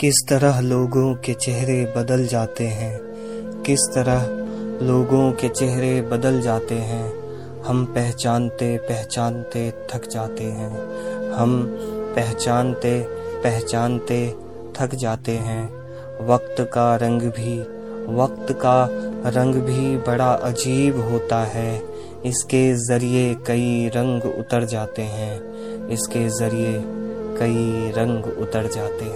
किस तरह लोगों के चेहरे बदल जाते हैं? किस तरह लोगों के चेहरे बदल जाते हैं? हम पहचानते पहचानते थक जाते हैं। हम पहचानते पहचानते थक जाते हैं। वक्त का रंग भी, वक्त का रंग भी बड़ा अजीब होता है। इसके ज़रिए कई रंग उतर जाते हैं। इसके ज़रिए कई रंग उतर जाते हैं।